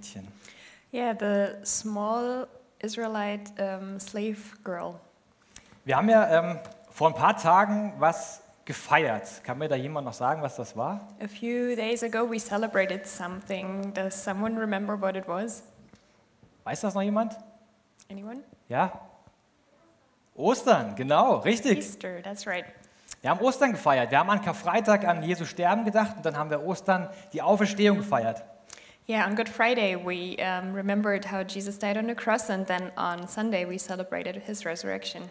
Mädchen. Yeah, the small Israelite um, slave girl. Wir haben ja ähm, vor ein paar Tagen was gefeiert. Kann mir da jemand noch sagen, was das war? A few days ago, we celebrated something. Does someone remember what it was? Weiß das noch jemand? Anyone? Ja? Ostern, genau, richtig. Easter, that's right. Wir haben Ostern gefeiert. Wir haben an Karfreitag an Jesu Sterben gedacht und dann haben wir Ostern die Auferstehung gefeiert. Yeah, on Good Friday, we um, remembered how Jesus died on the cross, and then on Sunday, we celebrated his resurrection.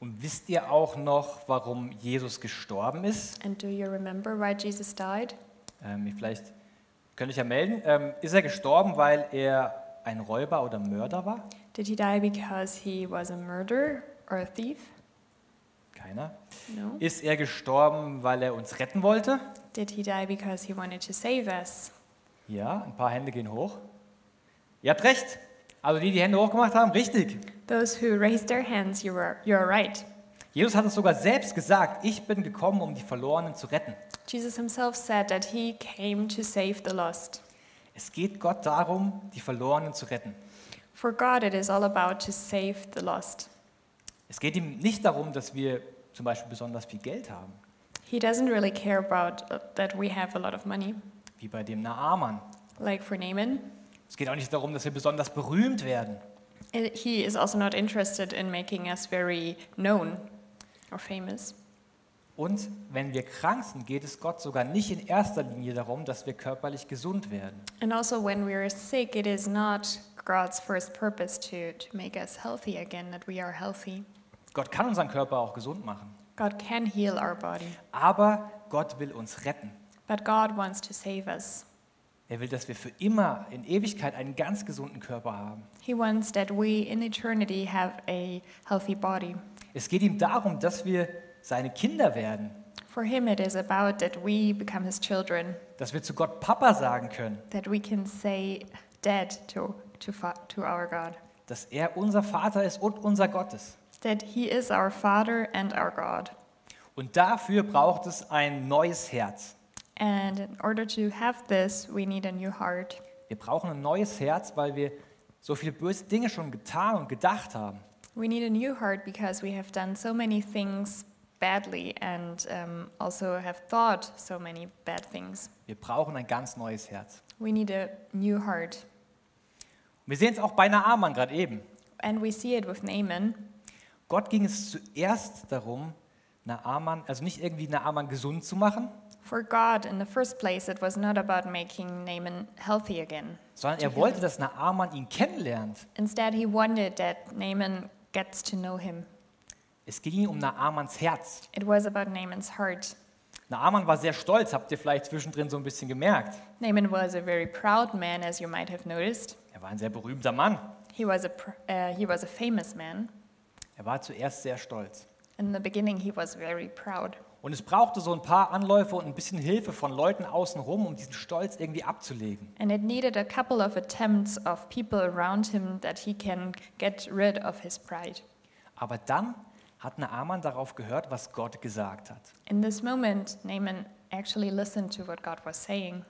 Und wisst ihr auch noch, warum Jesus gestorben ist? And do you remember why Jesus died? Ähm, vielleicht könnte ich ja melden. Ähm, ist er gestorben, weil er ein Räuber oder Mörder war? Did he die because he was a murderer or a thief? Keiner. No. Ist er gestorben, weil er uns retten wollte? Did he die because he wanted to save us? Ja, ein paar Hände gehen hoch. Ihr habt recht. Also die, die die Hände hochgemacht haben, richtig. Those who raised their hands, you are, you are right. Jesus hat es sogar selbst gesagt, ich bin gekommen, um die Verlorenen zu retten. Jesus himself said that he came to save the lost. Es geht Gott darum, die Verlorenen zu retten. For God, it is all about to save the lost. Es geht ihm nicht darum, dass wir zum Beispiel besonders viel Geld haben, He doesn't really care about uh, that we have a lot of money, wie bei dem Naaman. like for Naaman. Es geht auch nicht darum, dass wir besonders berühmt werden. He is also not interested in making us very known or famous. Und wenn wir krank sind, geht es Gott sogar nicht in erster Linie darum, dass wir körperlich gesund werden. And also, when we are sick, it is not God's first purpose to, to make us healthy again, that we are healthy. Gott kann unseren Körper auch gesund machen. God can heal our body, Aber Gott will uns retten. But God wants to save us. Er will, dass wir für immer in Ewigkeit einen ganz gesunden Körper haben. He wants that we in eternity have a healthy body. Es geht ihm darum, dass wir seine Kinder werden, For Him, it is about that we become His children, dass wir zu Gott Papa sagen können, that we can say Dad to, to, to our God, dass er unser Vater ist und unser Gott ist. that He is our Father and our God. Und dafür braucht es ein neues Herz. And in order to have this, we need a new heart. Wir brauchen ein neues Herz, weil wir so viele böse Dinge schon getan und gedacht haben. We need a new heart because we have done so many things badly and um, also have thought so many bad things. Wir brauchen ein ganz neues Herz. We need a new heart. Wir sehen es auch bei Naaman gerade eben. And we see it with Naaman. Gott ging es zuerst darum, Naaman, also nicht irgendwie Naaman gesund zu machen, For God, in the first place, it was not about making Naaman healthy again. sondern er wollte, dass Naaman ihn kennenlernt. Instead, he wanted that Naaman gets to know him. Es ging um Naamans Herz. It was about Naaman's heart. Naaman war sehr stolz, habt ihr vielleicht zwischendrin so ein bisschen gemerkt. Naaman was a very proud man, as you might have noticed. Er war ein sehr berühmter Mann. He was a, uh, he was a famous man. Er war zuerst sehr stolz. In the beginning, he was very proud. Und es brauchte so ein paar Anläufe und ein bisschen Hilfe von Leuten außenrum, um diesen Stolz irgendwie abzulegen. And it needed a couple of attempts of people around him that he can get rid of his pride. Aber dann hat Naaman darauf gehört, was Gott gesagt hat. In this moment, Naaman actually listened to what God was saying.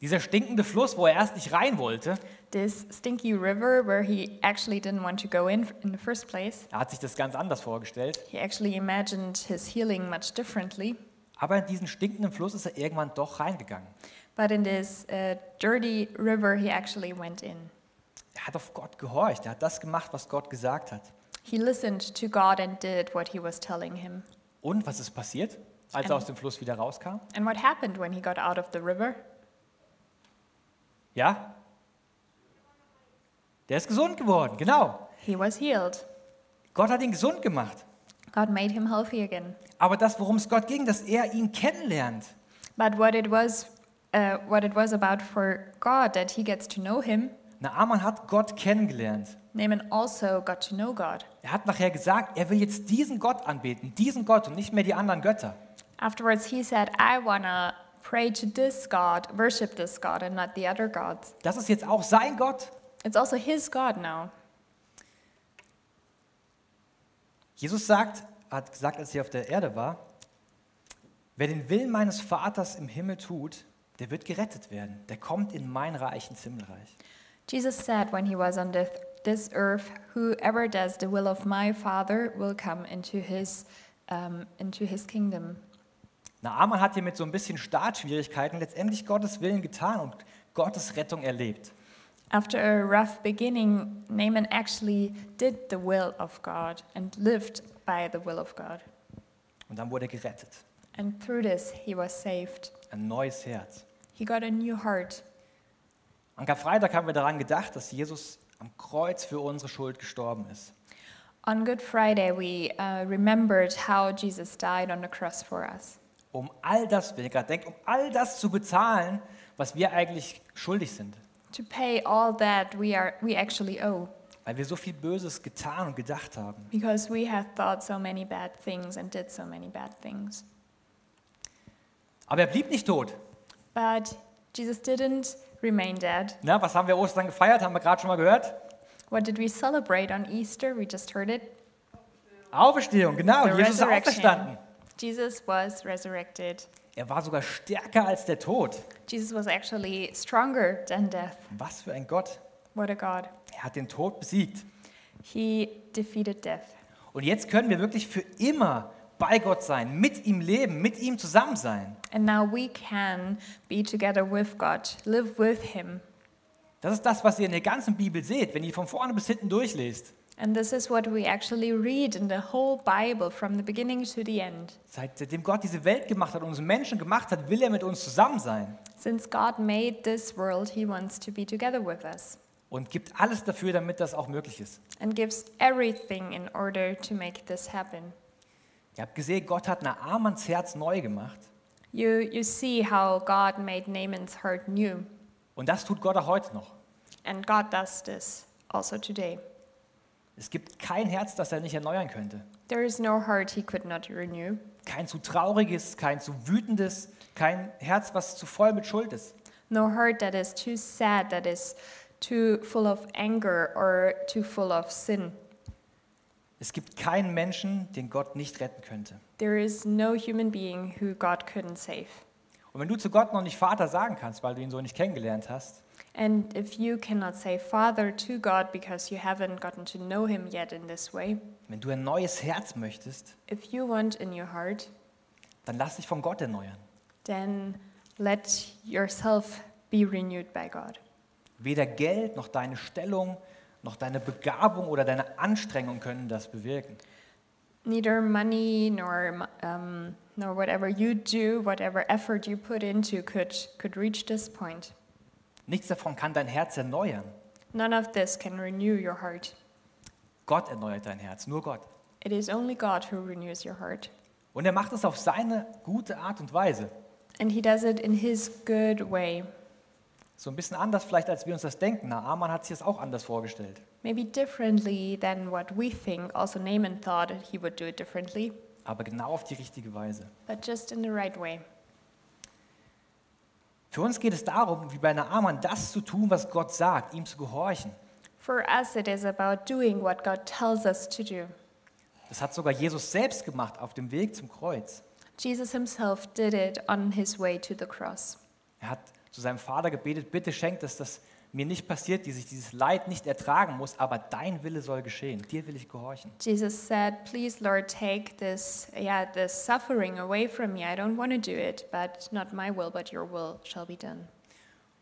Dieser stinkende Fluss, wo er erst nicht rein wollte, This stinky river where he actually didn't want to go in in the first place, er hat sich das ganz anders vorgestellt. he actually imagined his healing much differently. Aber in diesen stinkenden Fluss ist er irgendwann doch reingegangen. But in this uh, dirty river, he actually went in. Er hat auf Gott gehorcht. Er hat das gemacht, was Gott gesagt hat. He listened to God and did what he was telling him. Und was ist passiert, als er aus dem Fluss wieder rauskam? And what happened when he got out of the river? Ja? Der ist gesund geworden, genau. He was healed. Gott hat ihn gesund gemacht. God made him healthy again. Aber das, worum es Gott ging, dass er ihn kennenlernt. But what it was, uh, what it was about for God, that he gets to know him, Naaman hat Gott kennengelernt. Naaman also got to know God. Er hat nachher gesagt, er will jetzt diesen Gott anbeten, diesen Gott und nicht mehr die anderen Götter. Afterwards, he said, I want to pray to this God, worship this God, and not the other gods. Das ist jetzt auch sein Gott. It's also his God now. Jesus sagt, hat gesagt, als er auf der Erde war, wer den Willen meines Vaters im Himmel tut, der wird gerettet werden. Der kommt in mein Reich, ins Himmelreich. Jesus said when he was on this, this earth, Whoever does the will of my Father will come into his, um, into his kingdom. Naaman hat hier mit so ein bisschen Startschwierigkeiten letztendlich Gottes Willen getan und Gottes Rettung erlebt. After a rough beginning, Naaman actually did the will of God and lived by the will of God. Und dann wurde er gerettet. And through this, he was saved. Ein neues Herz. He got a new heart. Am Karfreitag haben wir daran gedacht, dass Jesus am Kreuz für unsere Schuld gestorben ist. On Good Friday, we uh, remembered how Jesus died on the cross for us. Um all das, wenn ihr gerade denkt, um all das zu bezahlen, was wir eigentlich schuldig sind. To pay all that we, are, we actually owe. Weil wir so viel Böses getan und gedacht haben. Because we have thought so many bad things and did so many bad things. Aber er blieb nicht tot. But Jesus didn't remain dead. Na, was haben wir Ostern gefeiert? Haben wir gerade schon mal gehört? What did we celebrate on Easter? We just heard it. Auferstehung, genau. The Jesus ist auferstanden. Jesus was resurrected. Er war sogar stärker als der Tod. Jesus was actually stronger than death. Was für ein Gott. What a God. Er hat den Tod besiegt. He defeated death. Und jetzt können wir wirklich für immer bei Gott sein, mit ihm leben, mit ihm zusammen sein. And now we can be together with God, live with Him. Das ist das, was ihr in der ganzen Bibel seht, wenn ihr von vorne bis hinten durchlest. And this is what we actually read in the whole Bible from the beginning to the end. Seitdem Gott diese Welt gemacht hat und uns Menschen gemacht hat, will er mit uns zusammen sein Since God made this world, He wants to be together with us und gibt alles dafür, damit das auch möglich ist. and gives everything in order to make this happen. Ihr habt gesehen, Gott hat Naamans Herz neu gemacht. You, you see how God made Naaman's heart new, Und das tut Gott auch heute noch. and God does this also today. Es gibt kein Herz, das er nicht erneuern könnte. There is no heart He could not renew, Kein zu trauriges, kein zu wütendes, kein Herz, was zu voll mit Schuld ist. no heart that is too sad, that is too full of anger or too full of sin. Es gibt keinen Menschen, den Gott nicht retten könnte. There is no human being who God couldn't save. Und wenn du zu Gott noch nicht Vater sagen kannst, weil du ihn so nicht kennengelernt hast, And if you cannot say Father to God because you haven't gotten to know Him yet in this way, wenn du ein neues Herz möchtest, if you want in your heart, dann lass dich von Gott erneuern. then let yourself be renewed by God. Weder Geld noch deine Stellung noch deine Begabung oder deine Anstrengung können das bewirken. Neither money nor, um, nor whatever you do, whatever effort you put into could, could reach this point. Nichts davon kann dein Herz erneuern. None of this can renew your heart. Gott erneuert dein Herz, nur Gott. It is only God who renews your heart. Und er macht es auf seine gute Art und Weise. And He does it in His good way. So ein bisschen anders vielleicht, als wir uns das denken. Na, Aman hat sich das auch anders vorgestellt. Maybe differently than what we think. Also, Naaman thought he would do it differently, Aber genau auf die richtige Weise. but just in the right way. Für uns geht es darum, wie bei Naaman, das zu tun, was Gott sagt, ihm zu gehorchen. For us, it is about doing what God tells us to do. Das hat sogar Jesus selbst gemacht auf dem Weg zum Kreuz. Jesus himself did it on his way to the cross. Er hat zu seinem Vater gebetet, bitte schenk, dass das mir nicht passiert, dass ich dieses Leid nicht ertragen muss, aber dein Wille soll geschehen. Dir will ich gehorchen. Jesus said, "Please, Lord, take this, yeah, this suffering away from me. I don't want to do it, but not my will, but your will shall be done."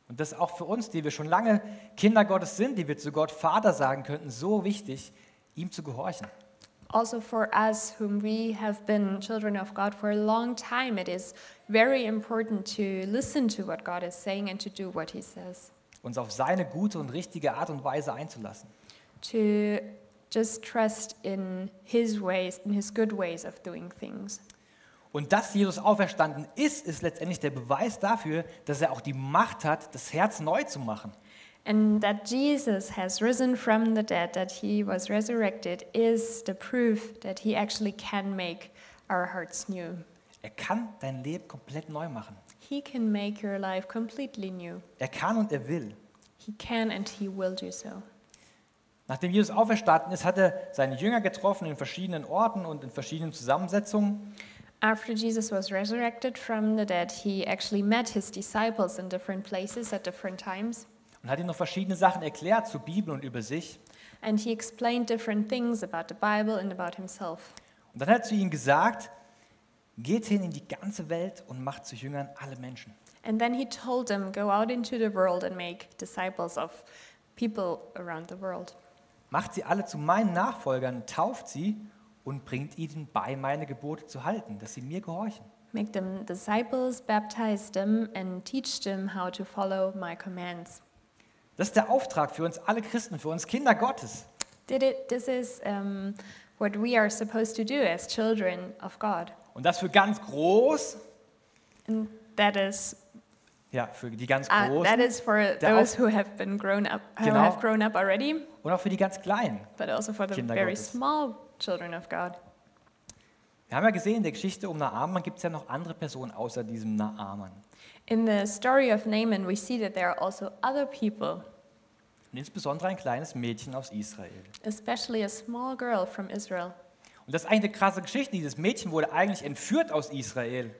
Und das ist auch für uns, die wir schon lange Kinder Gottes sind, die wir zu Gott Vater sagen könnten, so wichtig, ihm zu gehorchen. Also for us, whom we have been children of God for a long time, it is very important to listen to what God is saying and to do what He says. Uns auf seine gute und richtige Art und Weise einzulassen. To just trust in His ways, in His good ways of doing things. Und dass Jesus auferstanden ist, ist letztendlich der Beweis dafür, dass er auch die Macht hat, das Herz neu zu machen. And that Jesus has risen from the dead, that He was resurrected, is the proof that He actually can make our hearts new. Er kann dein Leben komplett neu machen. He can make your life completely new. Er kann und er will. He can and He will do so. Nachdem Jesus auferstanden ist, hat er seine Jünger getroffen in verschiedenen Orten und in verschiedenen Zusammensetzungen. After Jesus was resurrected from the dead, he actually met his disciples in different places at different times. und hat ihnen noch verschiedene Sachen erklärt zur Bibel und über sich. And he explained different things about the Bible and about himself. Und dann hat er zu ihnen gesagt, geht hin in die ganze Welt und macht zu Jüngern alle Menschen. And then he told them, Go out into the world and make disciples of people around the world. Macht sie alle zu meinen Nachfolgern, tauft sie und bringt ihnen bei, meine Gebote zu halten, dass sie mir gehorchen. Make them disciples, baptize them, and teach them how to follow my commands. Das ist der Auftrag für uns alle Christen, für uns Kinder Gottes. Did it, this is um, what we are supposed to do as children of God. Und das für ganz groß, And that is, ja, für die ganz uh, that Großen is for those who have been grown up, who Genau. have grown up already, und auch für die ganz Kleinen. but also for the Kinder very Gottes. small children of God. Wir haben ja gesehen, in der Geschichte um Naaman gibt es ja noch andere Personen außer diesem Naaman. In the story of Naaman, we see that there are also other people, Und insbesondere ein kleines Mädchen aus Israel. especially a small girl from Israel. Und das ist eigentlich eine krasse Geschichte. Dieses Mädchen wurde eigentlich entführt aus Israel.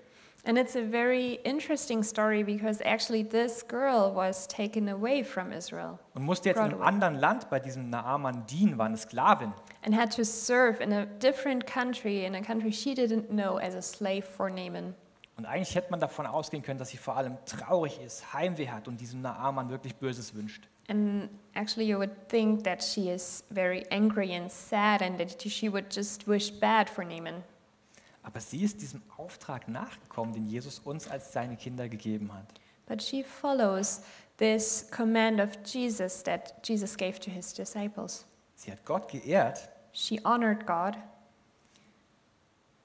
And it's a very interesting story because actually this girl was taken away from Israel Und musste jetzt in einem anderen Land bei diesem Naaman dienen, war eine Sklavin. and had to serve in a different country, in a country she didn't know, as a slave for Naaman. Und eigentlich hätte man davon ausgehen können, dass sie vor allem traurig ist, Heimweh hat und diesem Naaman wirklich Böses wünscht. And actually, you would think that she is very angry and sad and that she would just wish bad for Naaman. Aber sie ist diesem Auftrag nachgekommen, den Jesus uns als seine Kinder gegeben hat. But she follows this command of Jesus that Jesus gave to his disciples. Sie hat Gott geehrt. She honored God.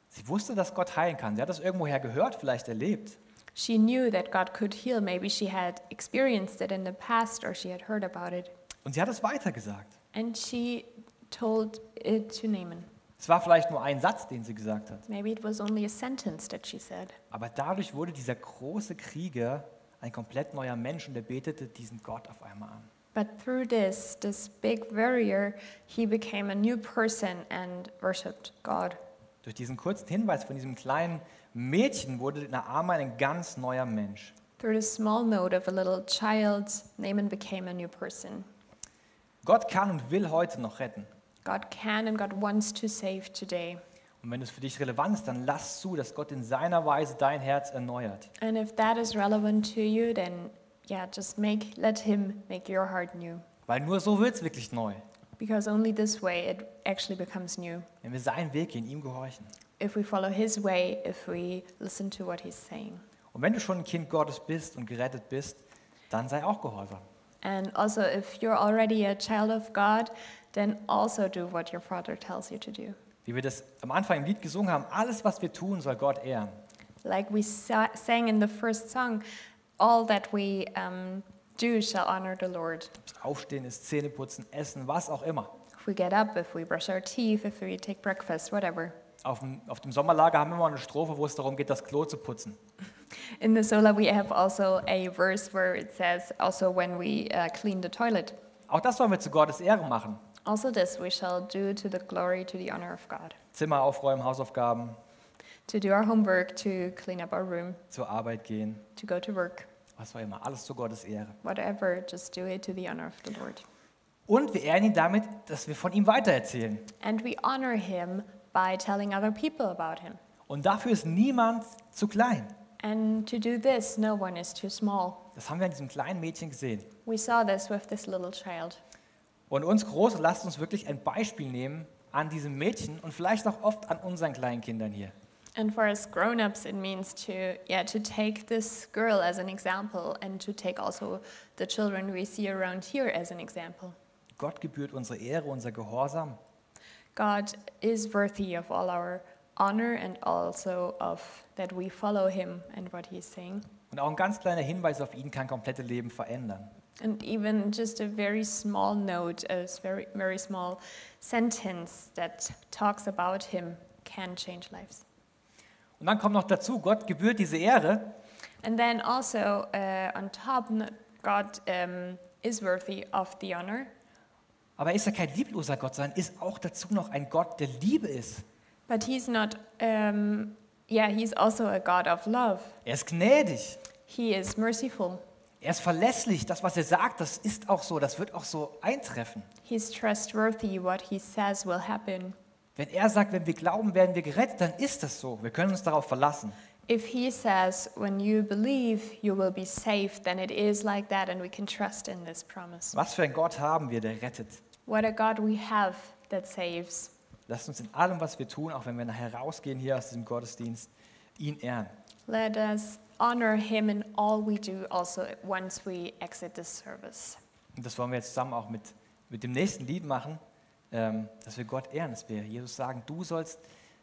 Sie wusste, dass Gott heilen kann. Sie hat das irgendwoher gehört, vielleicht erlebt. She knew that God could heal. Maybe she had experienced it in the past or she had heard about it. Und sie hat es weitergesagt. And she told it to Naaman. Es war vielleicht nur ein Satz, den sie gesagt hat. Maybe it was only a sentence that she said. Aber dadurch wurde dieser große Krieger ein komplett neuer Mensch und er betete diesen Gott auf einmal an. But through this, this big warrior, he became a new person and worshipped God. Durch diesen kurzen Hinweis von diesem kleinen Mädchen wurde Naaman ein ganz neuer Mensch. Through the small note of a little child, Naaman became a new person. Gott kann und will heute noch retten. God can and God wants to save today. Und wenn es für dich relevant ist, dann lass zu, dass Gott in seiner Weise dein Herz erneuert. And if that is relevant to you, then yeah, just make let him make your heart new. Weil nur so wird es wirklich neu, Because only this way it actually becomes new. wenn wir seinen Weg gehen, ihm gehorchen. If we follow his way, if we listen to what he's saying. Und wenn du schon ein Kind Gottes bist und gerettet bist, dann sei auch gehorsam. And also, if you're already a child of God, then also do what your Father tells you to do. Wie wir das am Anfang im Lied gesungen haben, alles, was wir tun, soll Gott ehren. Like we sang in the first song, all that we um, do shall honor the Lord. Aufstehen ist, Zähne putzen, Essen, was auch immer. If we get up, if we brush our teeth, if we take breakfast, whatever. Auf dem, auf dem Sommerlager haben wir immer eine Strophe, wo es darum geht, das Klo zu putzen. In the Sola, we have also a verse where it says, also when we uh, clean the toilet. Auch das sollen wir zu Gottes Ehre machen. Also, this we shall do to the glory, to the honor of God. Zimmer aufräumen, Hausaufgaben, To do our homework, to clean up our room, zur Arbeit gehen, to go to work, was auch immer. Alles zu Gottes Ehre. whatever, just do it to the honor of the Lord. Und wir ehren ihn damit, dass wir von ihm weitererzählen. And we honor him by telling other people about him. Und dafür ist niemand zu klein. And to do this, no one is too small. Das haben wir an diesem kleinen Mädchen gesehen. We saw this with this little child. Und uns Große, lasst uns wirklich ein Beispiel nehmen an diesem Mädchen und vielleicht auch oft an unseren kleinen Kindern hier. And for us grown-ups, it means to yeah to take this girl as an example, and to take also the children we see around here as an example. Gott gebührt unsere Ehre, unser Gehorsam. God is worthy of all our honor and also of that we follow Him and what He's saying. Und auch ein ganz kleiner Hinweis auf ihn kann komplette Leben verändern. And even just a very small note, a very very small sentence that talks about Him can change lives. Und dann kommt noch dazu, Gott gebührt diese Ehre, And then also uh, on top, God um, is worthy of the honor, aber er ist ja kein liebloser Gott, sondern ist auch dazu noch ein Gott, der Liebe ist. but He's not um, Yeah, he's also a God of love. Er ist gnädig. He is merciful. Er ist verlässlich. Das, was er sagt, das ist auch so. Das wird auch so eintreffen. He's trustworthy. What he says will happen. Wenn er sagt, wenn wir glauben, werden wir gerettet, dann ist das so. Wir können uns darauf verlassen. If he says, when you believe, you will be saved, then it is like that, and we can trust in this promise. Was für ein Gott haben wir, der rettet. What a God we have that saves. Lasst uns in allem, was wir tun, auch wenn wir nachher rausgehen hier aus diesem Gottesdienst, ihn ehren. Let us honor him in all we do, also once we exit this service. Und das wollen wir jetzt zusammen auch mit, mit dem nächsten Lied machen, dass wir Gott ehren, dass wir Jesus sagen, du sollst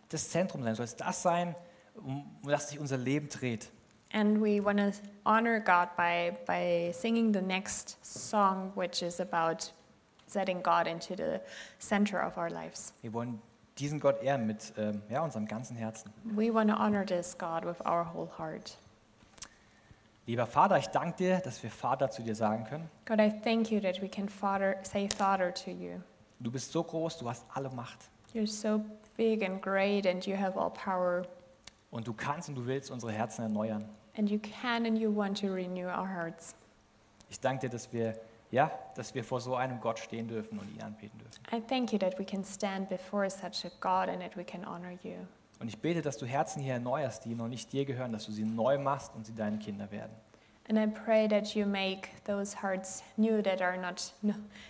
das Zentrum sein, du sollst das sein, um um das sich unser Leben dreht. And we want to honor God by, by singing the next song, which is about setting God into the center of our lives. Wir wollen diesen Gott ehren mit ähm, ja, unserem ganzen Herzen. We want to honor this God with our whole heart. Lieber Vater, ich danke dir, dass wir Vater zu dir sagen können. God, I thank you that we can father, say Father to you. Du bist so groß, du hast alle Macht. You're so big and great, and you have all power, Und du kannst und du willst unsere Herzen erneuern. and you can and you want to renew our hearts. Ich danke dir, dass wir, ja, dass wir vor so einem Gott stehen dürfen und ihn anbeten dürfen. I thank you that we can stand before such a God and that we can honor you. Und ich bete, dass du Herzen hier erneuerst, die noch nicht dir gehören, dass du sie neu machst und sie deine Kinder werden. And I pray that you make those hearts new that are not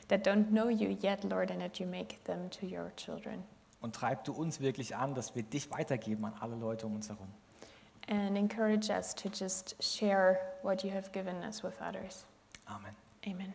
that don't know you yet, Lord, and that you make them to your children. Und treib du uns wirklich an, dass wir dich weitergeben an alle Leute um uns herum. And encourage us to just share what you have given us with others. Amen. Amen.